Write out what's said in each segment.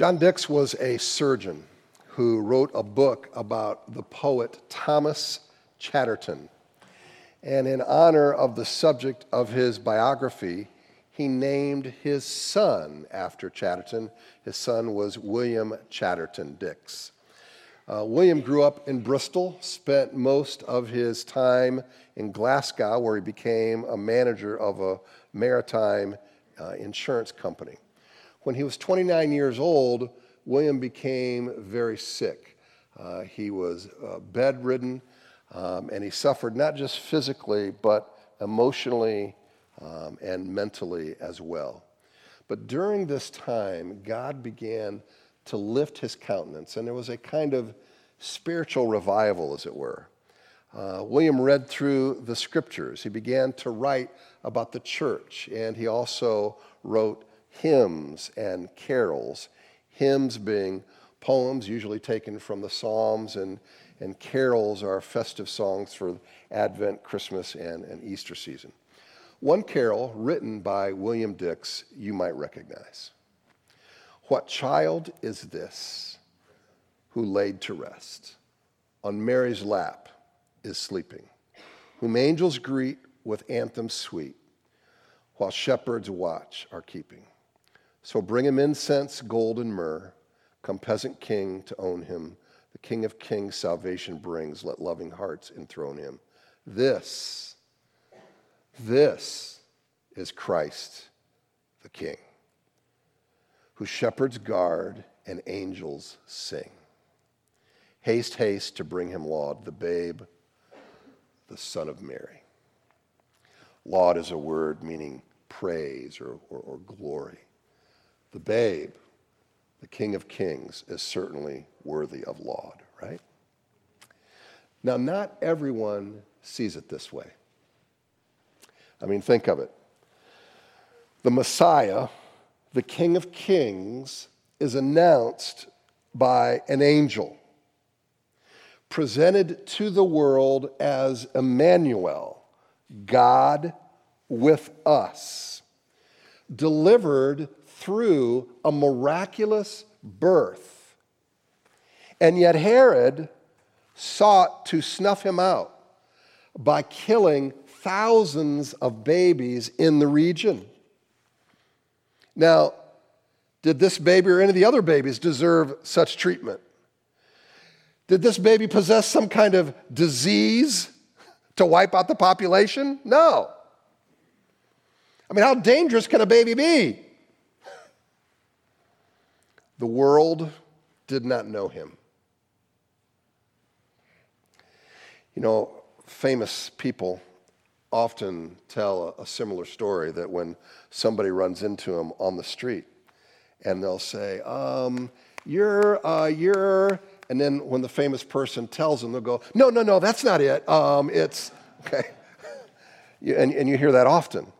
John Dix was a surgeon who wrote a book about the poet Thomas Chatterton. And in honor of the subject of his biography, he named his son after Chatterton. His son was William Chatterton Dix. Uh, William grew up in Bristol, spent most of his time in Glasgow, where he became a manager of a maritime uh, insurance company. When he was 29 years old, William became very sick. Uh, he was uh, bedridden, um, and he suffered not just physically, but emotionally um, and mentally as well. But during this time, God began to lift his countenance, and there was a kind of spiritual revival, as it were. Uh, William read through the scriptures. He began to write about the church, and he also wrote hymns and carols. Hymns being poems, usually taken from the Psalms, and, and carols are festive songs for Advent, Christmas, and, and Easter season. One carol written by William Dix you might recognize. What child is this who laid to rest on Mary's lap is sleeping, whom angels greet with anthems sweet, while shepherds watch are keeping? So bring him incense, gold, and myrrh. Come, peasant king, to own him. The King of kings salvation brings. Let loving hearts enthrone him. This this is Christ the King, who shepherds guard and angels sing. Haste, haste to bring him laud, the babe, the Son of Mary. Laud is a word meaning praise or, or, or glory. The babe, the King of Kings, is certainly worthy of laud, right? Now, not everyone sees it this way. I mean, think of it. The Messiah, the King of Kings, is announced by an angel, presented to the world as Emmanuel, God with us, delivered through a miraculous birth. And yet, Herod sought to snuff him out by killing thousands of babies in the region. Now, did this baby or any of the other babies deserve such treatment? Did this baby possess some kind of disease to wipe out the population? No. I mean, how dangerous can a baby be? The world did not know him. You know, famous people often tell a, similar story that when somebody runs into them on the street and they'll say, um, You're, uh, you're, and then when the famous person tells them, they'll go, No, no, no, that's not it. Um, it's, okay. and, and you hear that often.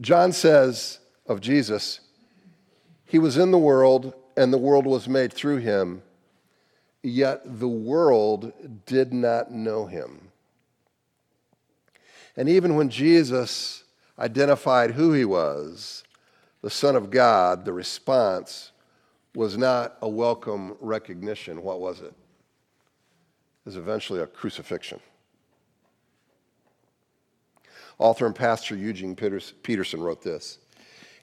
John says of Jesus, He was in the world, and the world was made through him, yet the world did not know him. And even when Jesus identified who he was, the Son of God, the response was not a welcome recognition. What was it? It was eventually a crucifixion. Author and pastor Eugene Peterson wrote this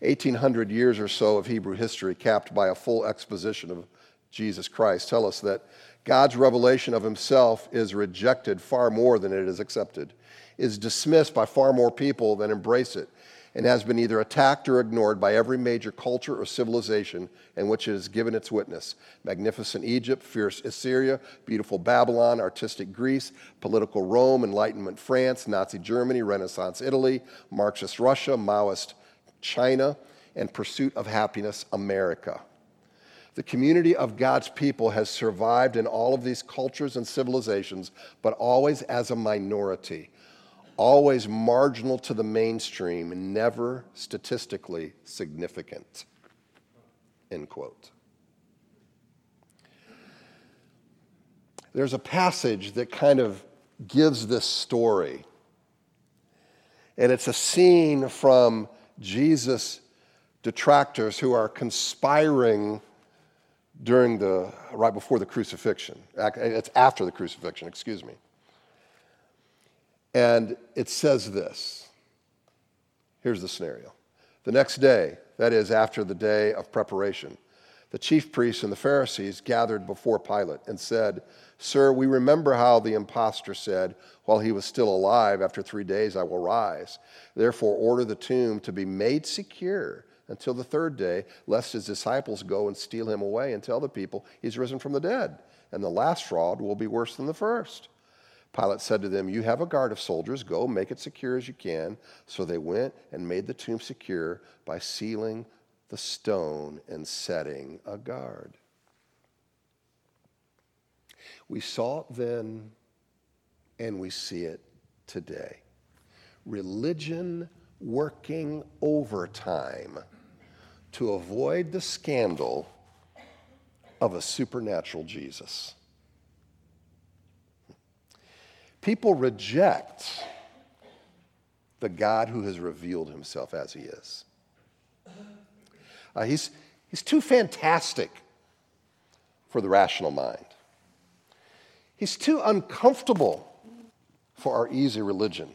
1800 years or so of Hebrew history, capped by a full exposition of Jesus Christ, tell us that God's revelation of himself is rejected far more than it is accepted is dismissed by far more people than embrace it and has been either attacked or ignored by every major culture or civilization in which it has given its witness. Magnificent Egypt, fierce Assyria, beautiful Babylon, artistic Greece, political Rome, Enlightenment France, Nazi Germany, Renaissance Italy, Marxist Russia, Maoist China, and pursuit of happiness America. The community of God's people has survived in all of these cultures and civilizations, but always as a minority always marginal to the mainstream, never statistically significant. End quote. There's a passage that kind of gives this story. And it's a scene from Jesus detractors who are conspiring during the right before the crucifixion. It's after the crucifixion, excuse me. And it says this. Here's the scenario. The next day, that is after the day of preparation, the chief priests and the Pharisees gathered before Pilate and said, Sir, we remember how the impostor said, While he was still alive, after three days I will rise. Therefore, order the tomb to be made secure until the third day, lest his disciples go and steal him away and tell the people he's risen from the dead. And the last fraud will be worse than the first. Pilate said to them, You have a guard of soldiers. Go, make it secure as you can. So they went and made the tomb secure by sealing the stone and setting a guard. We saw it then, and we see it today. Religion working overtime to avoid the scandal of a supernatural Jesus. People reject the God who has revealed himself as he is. Uh, he's, he's too fantastic for the rational mind. He's too uncomfortable for our easy religion.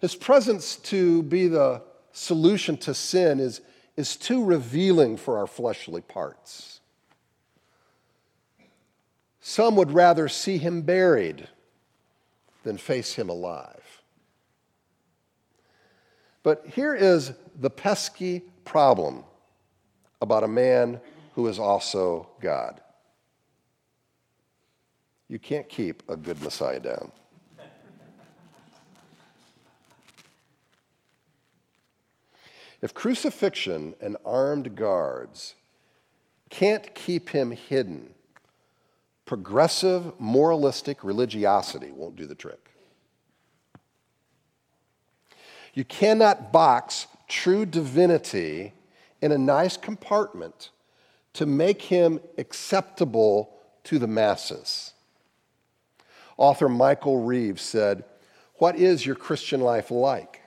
His presence to be the solution to sin is, is too revealing for our fleshly parts. Some would rather see him buried than face him alive. But here is the pesky problem about a man who is also God. You can't keep a good Messiah down. If crucifixion and armed guards can't keep him hidden, progressive moralistic religiosity won't do the trick. You cannot box true divinity in a nice compartment to make him acceptable to the masses. Author Michael Reeves said, What is your Christian life like?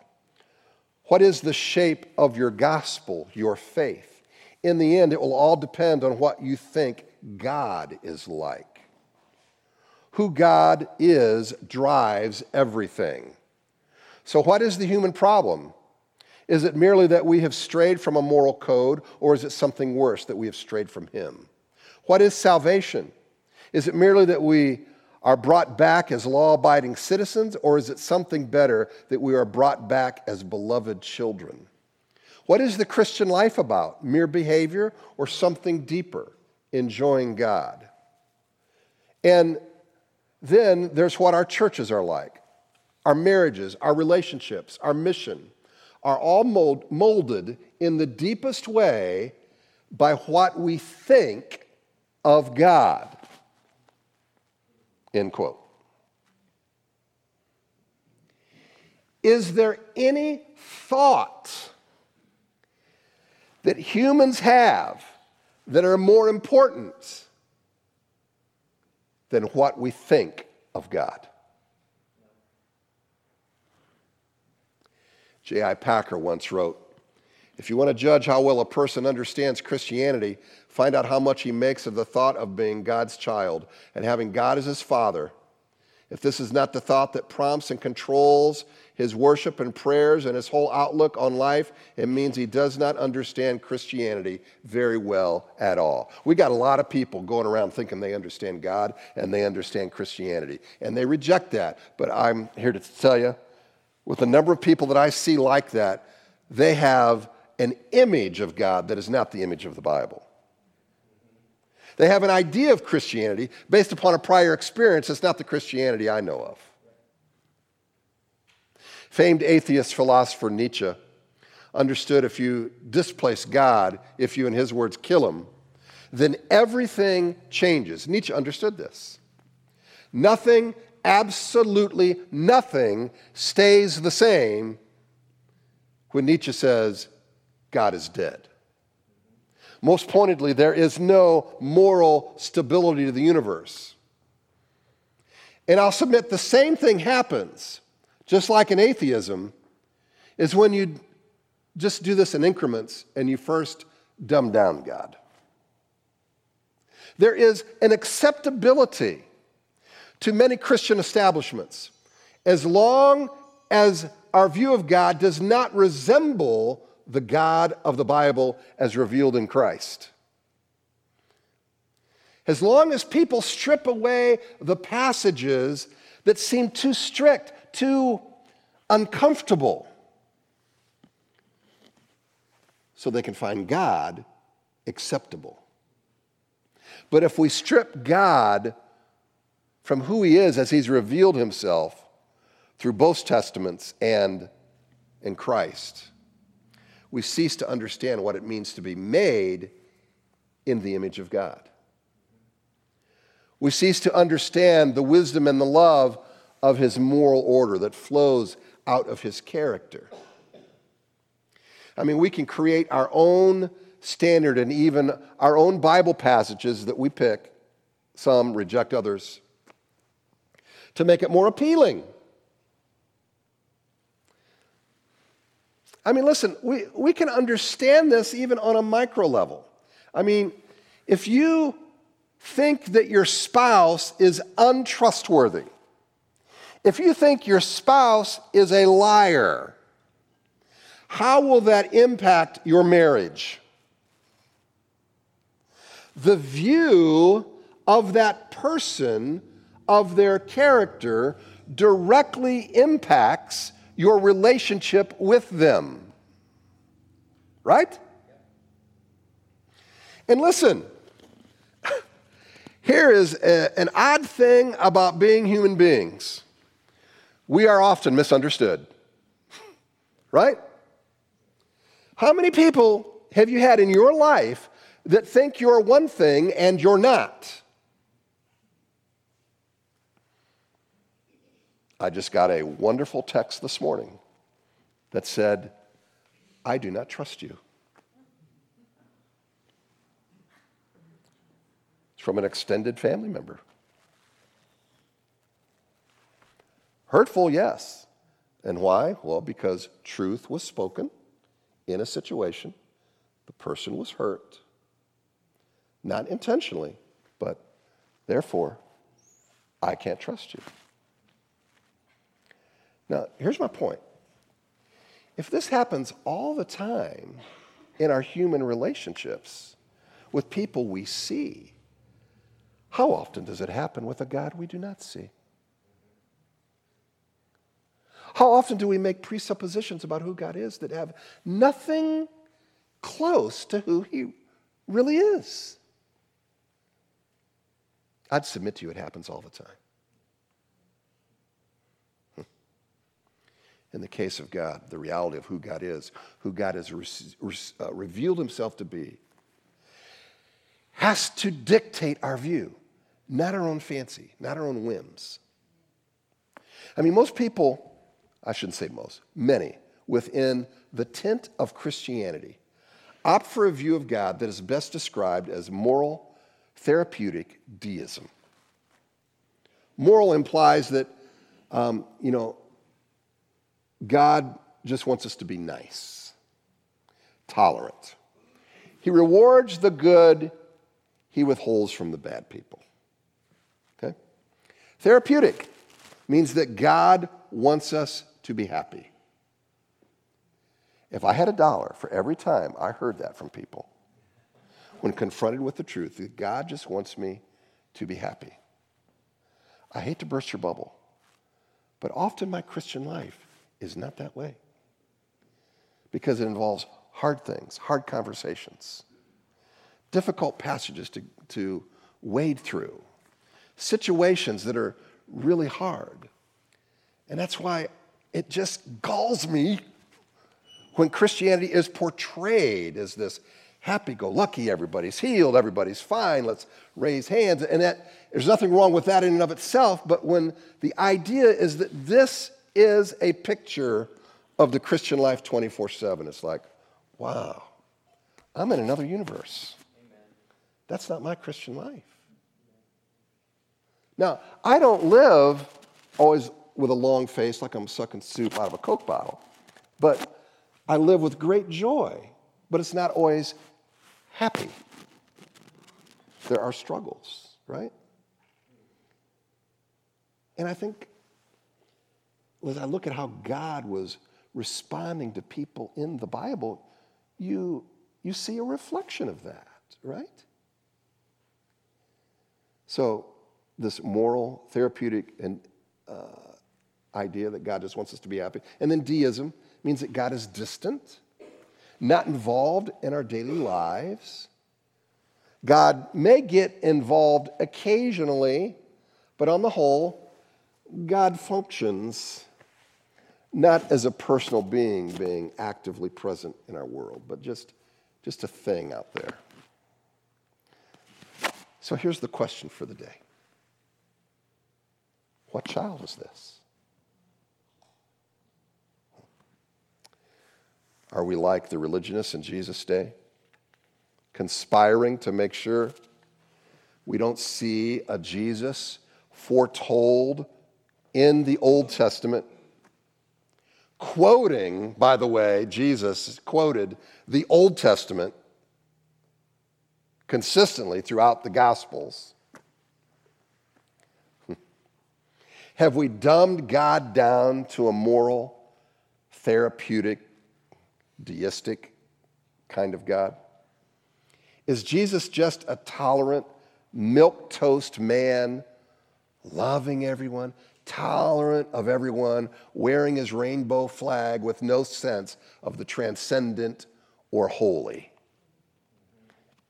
What is the shape of your gospel, your faith? In the end, it will all depend on what you think God is like. Who God is drives everything. So, what is the human problem? Is it merely that we have strayed from a moral code, or is it something worse, that we have strayed from Him? What is salvation? Is it merely that we are brought back as law abiding citizens, or is it something better that we are brought back as beloved children? What is the Christian life about? Mere behavior or something deeper, enjoying God? And then there's what our churches are like our marriages, our relationships, our mission are all mold, molded in the deepest way by what we think of God. End quote. Is there any thought that humans have that are more important than what we think of God? J.I. Packer once wrote If you want to judge how well a person understands Christianity, Find out how much he makes of the thought of being God's child and having God as his father. If this is not the thought that prompts and controls his worship and prayers and his whole outlook on life, it means he does not understand Christianity very well at all. We got a lot of people going around thinking they understand God and they understand Christianity, and they reject that. But I'm here to tell you, with the number of people that I see like that, they have an image of God that is not the image of the Bible. They have an idea of Christianity based upon a prior experience that's not the Christianity I know of. Famed atheist philosopher Nietzsche understood if you displace God, if you, in his words, kill him, then everything changes. Nietzsche understood this. Nothing, absolutely nothing, stays the same when Nietzsche says God is dead. Most pointedly, there is no moral stability to the universe. And I'll submit the same thing happens, just like in atheism, is when you just do this in increments and you first dumb down God. There is an acceptability to many Christian establishments as long as our view of God does not resemble the God of the Bible as revealed in Christ. As long as people strip away the passages that seem too strict, too uncomfortable, so they can find God acceptable. But if we strip God from who He is as He's revealed Himself through both Testaments and in Christ, we cease to understand what it means to be made in the image of God. We cease to understand the wisdom and the love of His moral order that flows out of His character. I mean, we can create our own standard and even our own Bible passages that we pick, some reject others, to make it more appealing. I mean, listen, we, we can understand this even on a micro level. I mean, if you think that your spouse is untrustworthy, if you think your spouse is a liar, how will that impact your marriage? The view of that person, of their character, directly impacts your relationship with them. Right? And listen, here is a, an odd thing about being human beings we are often misunderstood. Right? How many people have you had in your life that think you're one thing and you're not? I just got a wonderful text this morning that said, I do not trust you. It's from an extended family member. Hurtful, yes. And why? Well, because truth was spoken in a situation, the person was hurt, not intentionally, but therefore, I can't trust you. Now, here's my point. If this happens all the time in our human relationships with people we see, how often does it happen with a God we do not see? How often do we make presuppositions about who God is that have nothing close to who He really is? I'd submit to you it happens all the time. In the case of God, the reality of who God is, who God has re- re- uh, revealed Himself to be, has to dictate our view, not our own fancy, not our own whims. I mean, most people I shouldn't say most, many, within the tent of Christianity opt for a view of God that is best described as moral, therapeutic deism. Moral implies that, um, you know, God just wants us to be nice, tolerant. He rewards the good, he withholds from the bad people. Okay? Therapeutic means that God wants us to be happy. If I had a dollar for every time I heard that from people, when confronted with the truth that God just wants me to be happy, I hate to burst your bubble, but often my Christian life is not that way because it involves hard things, hard conversations, difficult passages to, to wade through, situations that are really hard. And that's why it just galls me when Christianity is portrayed as this happy go lucky, everybody's healed, everybody's fine, let's raise hands. And that there's nothing wrong with that in and of itself, but when the idea is that this is a picture of the Christian life 24 7, it's like, wow, I'm in another universe. That's not my Christian life. Now, I don't live always with a long face like I'm sucking soup out of a Coke bottle. But I live with great joy, but it's not always happy. There are struggles, right? And I think as I look at how God was responding to people in the Bible, you, you see a reflection of that, right? So, this moral, therapeutic, and uh, idea that God just wants us to be happy. And then deism means that God is distant, not involved in our daily lives. God may get involved occasionally, but on the whole, God functions not as a personal being being actively present in our world, but just, just a thing out there. So here's the question for the day What child is this? Are we like the religionists in Jesus' day, conspiring to make sure we don't see a Jesus foretold in the Old Testament? Quoting, by the way, Jesus quoted the Old Testament consistently throughout the Gospels. Have we dumbed God down to a moral, therapeutic, deistic kind of God? Is Jesus just a tolerant, milk toast man, loving everyone, tolerant of everyone, wearing his rainbow flag with no sense of the transcendent or holy?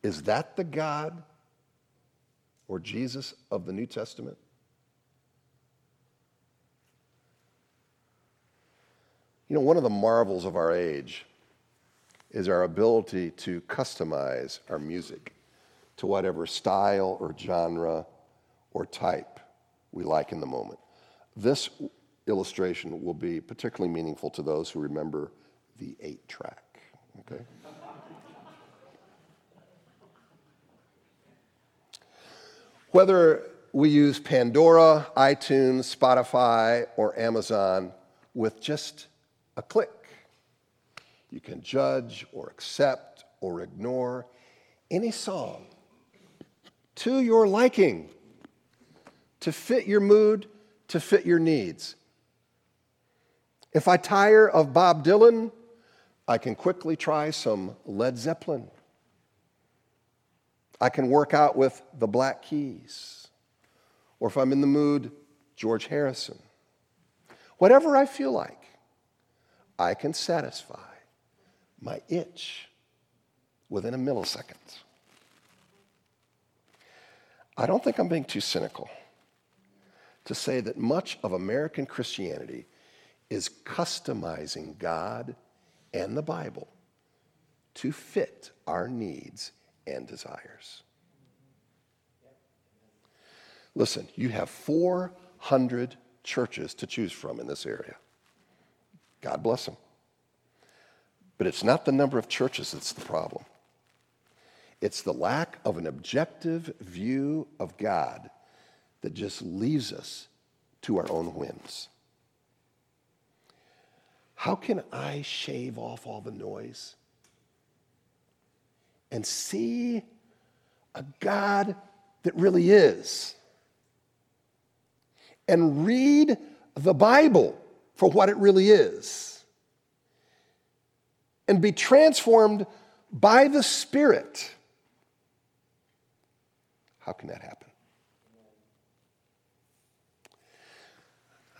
Is that the God or Jesus of the New Testament? You know, one of the marvels of our age is our ability to customize our music to whatever style or genre or type we like in the moment. This illustration will be particularly meaningful to those who remember the eight track. Okay? Whether we use Pandora, iTunes, Spotify, or Amazon with just a click, you can judge or accept or ignore any song to your liking, to fit your mood, to fit your needs. If I tire of Bob Dylan, I can quickly try some Led Zeppelin. I can work out with the Black Keys. Or if I'm in the mood, George Harrison. Whatever I feel like, I can satisfy my itch within a millisecond. I don't think I'm being too cynical to say that much of American Christianity is customizing God and the Bible to fit our needs and desires. Listen, you have 400 churches to choose from in this area. God bless them. But it's not the number of churches that's the problem. It's the lack of an objective view of God that just leaves us to our own whims. How can I shave off all the noise and see a God that really is? And read the Bible for what it really is and be transformed by the Spirit. How can that happen?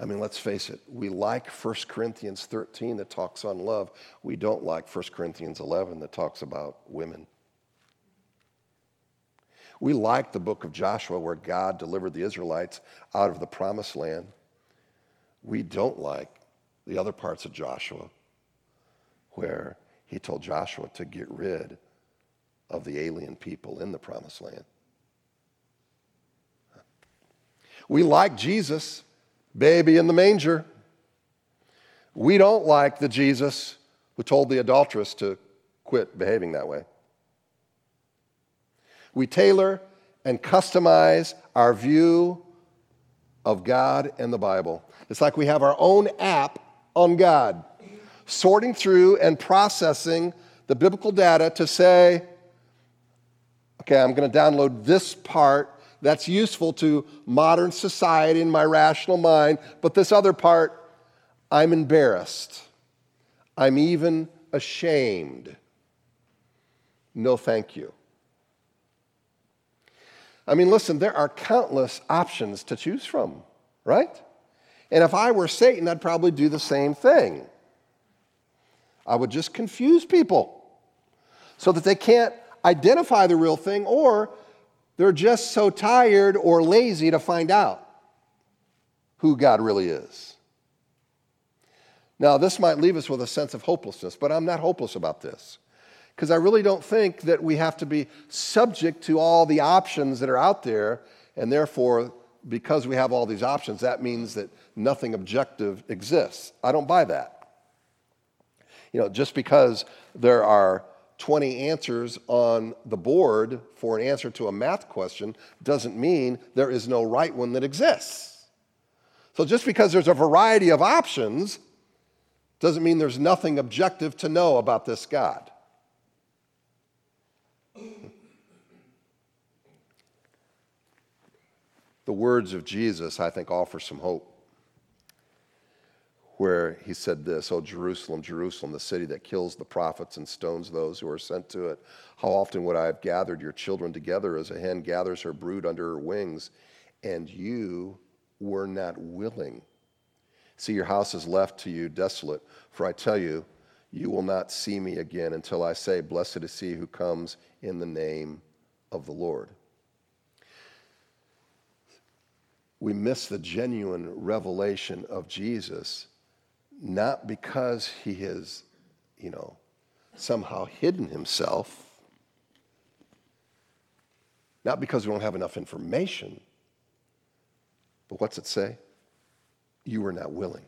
I mean, let's face it, we like 1 Corinthians 13 that talks on love. We don't like 1 Corinthians 11 that talks about women. We like the book of Joshua where God delivered the Israelites out of the promised land. We don't like the other parts of Joshua where he told Joshua to get rid of the alien people in the promised land. We like Jesus, baby in the manger. We don't like the Jesus who told the adulteress to quit behaving that way. We tailor and customize our view of God and the Bible. It's like we have our own app on God. sorting through and processing the biblical data to say, okay, I'm going to download this part that's useful to modern society and my rational mind, but this other part, I'm embarrassed. I'm even ashamed. No, thank you. I mean, listen, there are countless options to choose from, right? And if I were Satan, I'd probably do the same thing. I would just confuse people so that they can't identify the real thing or they're just so tired or lazy to find out who God really is. Now, this might leave us with a sense of hopelessness, but I'm not hopeless about this because I really don't think that we have to be subject to all the options that are out there, and therefore, because we have all these options, that means that nothing objective exists. I don't buy that. You know, just because there are 20 answers on the board for an answer to a math question doesn't mean there is no right one that exists. So just because there's a variety of options doesn't mean there's nothing objective to know about this God. The words of Jesus, I think, offer some hope where he said this, Oh, Jerusalem, Jerusalem, the city that kills the prophets and stones those who are sent to it. How often would I have gathered your children together as a hen gathers her brood under her wings, and you were not willing? See, your house is left to you desolate, for I tell you, you will not see me again until I say, Blessed is he who comes in the name of the Lord. We miss the genuine revelation of Jesus not because he has, you know, somehow hidden himself, not because we don't have enough information, but what's it say? You were not willing.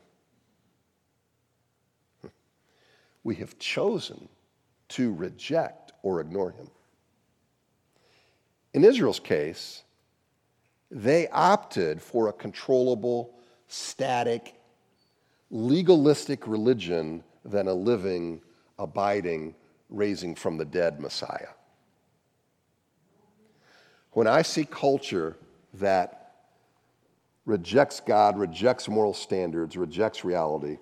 Hmm. We have chosen to reject or ignore him. In Israel's case, they opted for a controllable, static, legalistic religion than a living, abiding, raising from the dead Messiah. When I see culture that rejects God, rejects moral standards, rejects reality,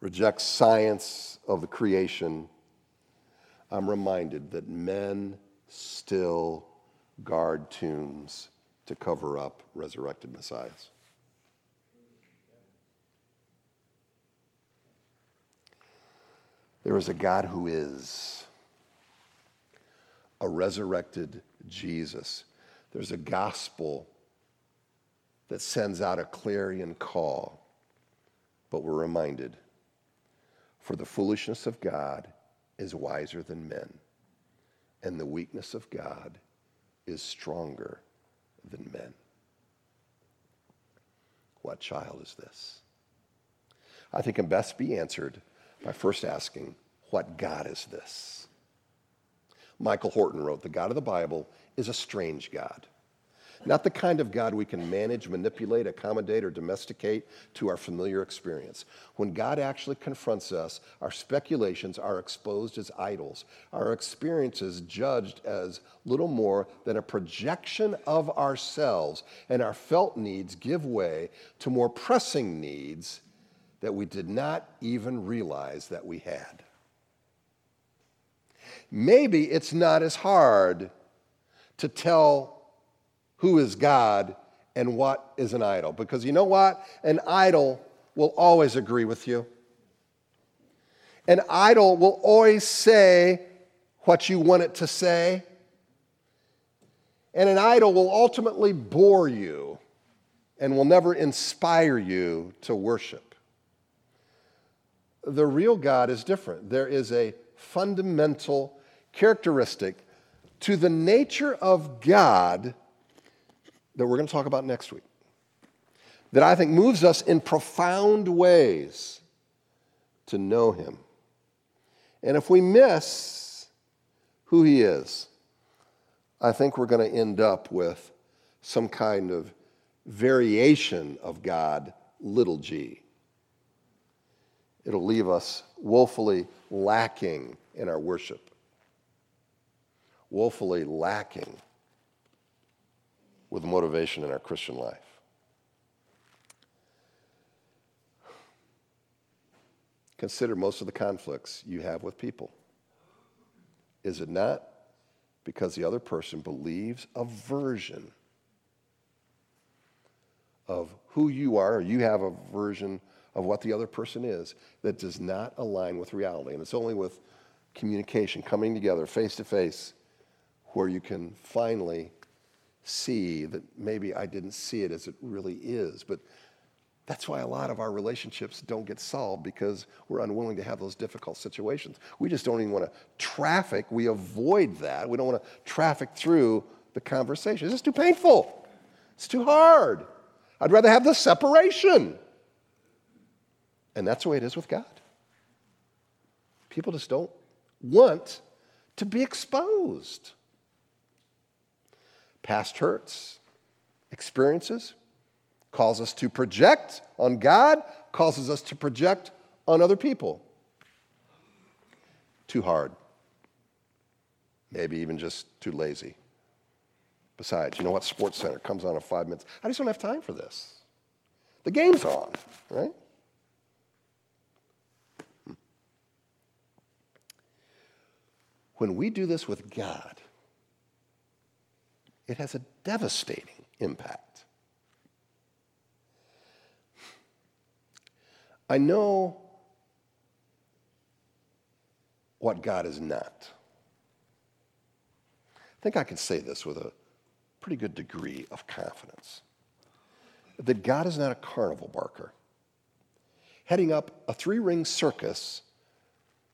rejects science of the creation, I'm reminded that men still guard tombs to cover up resurrected messiahs. There is a God who is a resurrected Jesus. There's a gospel that sends out a clarion call, but we're reminded for the foolishness of God is wiser than men, and the weakness of God is stronger than men. What child is this? I think can best be answered by first asking, What God is this? Michael Horton wrote, The God of the Bible is a strange God. Not the kind of God we can manage, manipulate, accommodate, or domesticate to our familiar experience. When God actually confronts us, our speculations are exposed as idols, our experiences judged as little more than a projection of ourselves, and our felt needs give way to more pressing needs that we did not even realize that we had. Maybe it's not as hard to tell who is God and what is an idol, because you know what? An idol will always agree with you. An idol will always say what you want it to say. And an idol will ultimately bore you and will never inspire you to worship the real God is different. There is a fundamental characteristic to the nature of God that we're going to talk about next week that I think moves us in profound ways to know Him. And if we miss who He is, I think we're going to end up with some kind of variation of God, little g. it'll leave us woefully lacking in our worship, woefully lacking with motivation in our Christian life. Consider most of the conflicts you have with people. Is it not because the other person believes a version of who you are, or you have a version of what the other person is that does not align with reality? And it's only with communication, coming together face to face, where you can finally see that maybe I didn't see it as it really is. But that's why a lot of our relationships don't get solved because we're unwilling to have those difficult situations. We just don't even want to traffic. We avoid that. We don't want to traffic through the conversation. It's just too painful. It's too hard. I'd rather have the separation. And that's the way it is with God. People just don't want to be exposed. Past hurts, experiences, calls us to project on God, causes us to project on other people. Too hard. Maybe even just too lazy. Besides, you know what? Sports Center comes on in five minutes. I just don't have time for this. The game's on, right? When we do this with God, it has a devastating impact. I know what God is not. I think I can say this with a pretty good degree of confidence that God is not a carnival barker heading up a three ring circus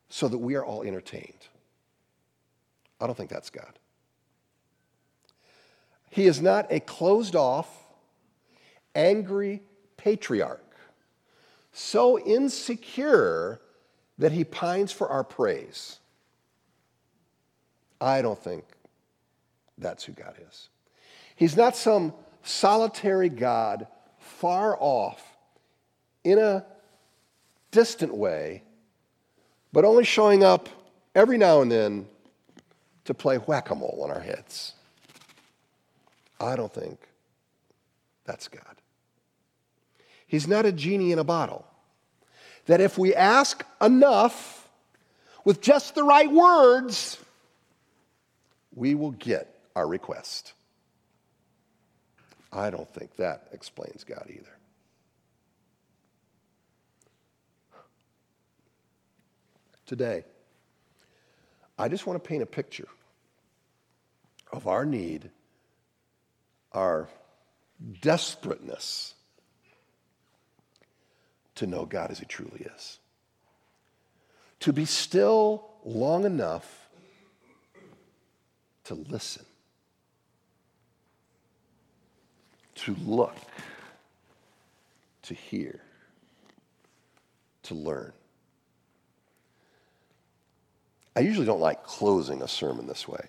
so that we are all entertained. I don't think that's God. He is not a closed off, angry patriarch so insecure that he pines for our praise. I don't think that's who God is. He's not some solitary God far off in a distant way, but only showing up every now and then to play whack a mole on our heads. I don't think that's God. He's not a genie in a bottle. That if we ask enough with just the right words, we will get our request. I don't think that explains God either. Today, I just want to paint a picture of our need, our desperateness to know God as He truly is. To be still long enough to listen, to look, to hear, to learn. I usually don't like closing a sermon this way.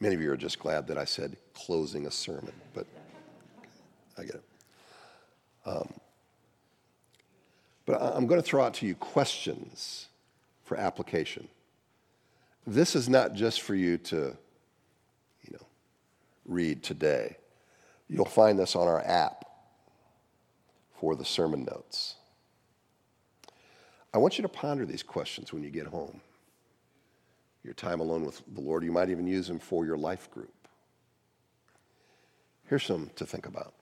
Many of you are just glad that I said closing a sermon, but I get it. Um, but I'm going to throw out to you questions for application. This is not just for you to, you know, read today. You'll find this on our app for the sermon notes. I want you to ponder these questions when you get home. Your time alone with the Lord, you might even use them for your life group. Here's some to think about.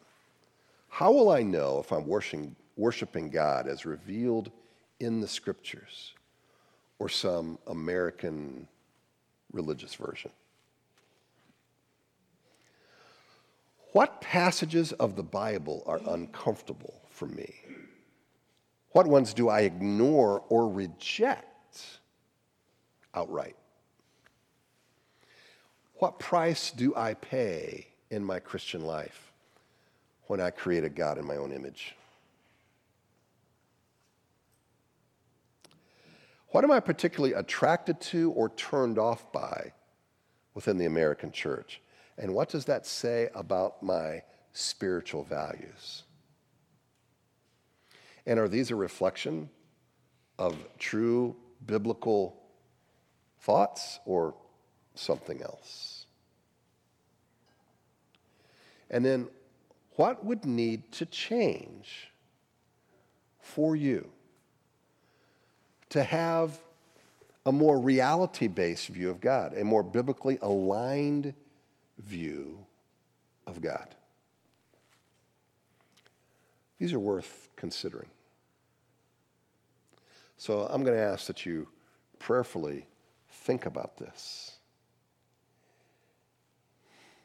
How will I know if I'm worshiping, worshiping God as revealed in the scriptures or some American religious version? What passages of the Bible are uncomfortable for me? What ones do I ignore or reject outright? What price do I pay in my Christian life when I create a God in my own image? What am I particularly attracted to or turned off by within the American church? And what does that say about my spiritual values? And are these a reflection of true biblical thoughts or something else? And then, what would need to change for you to have a more reality based view of God, a more biblically aligned view of God? These are worth considering. So I'm going to ask that you prayerfully think about this.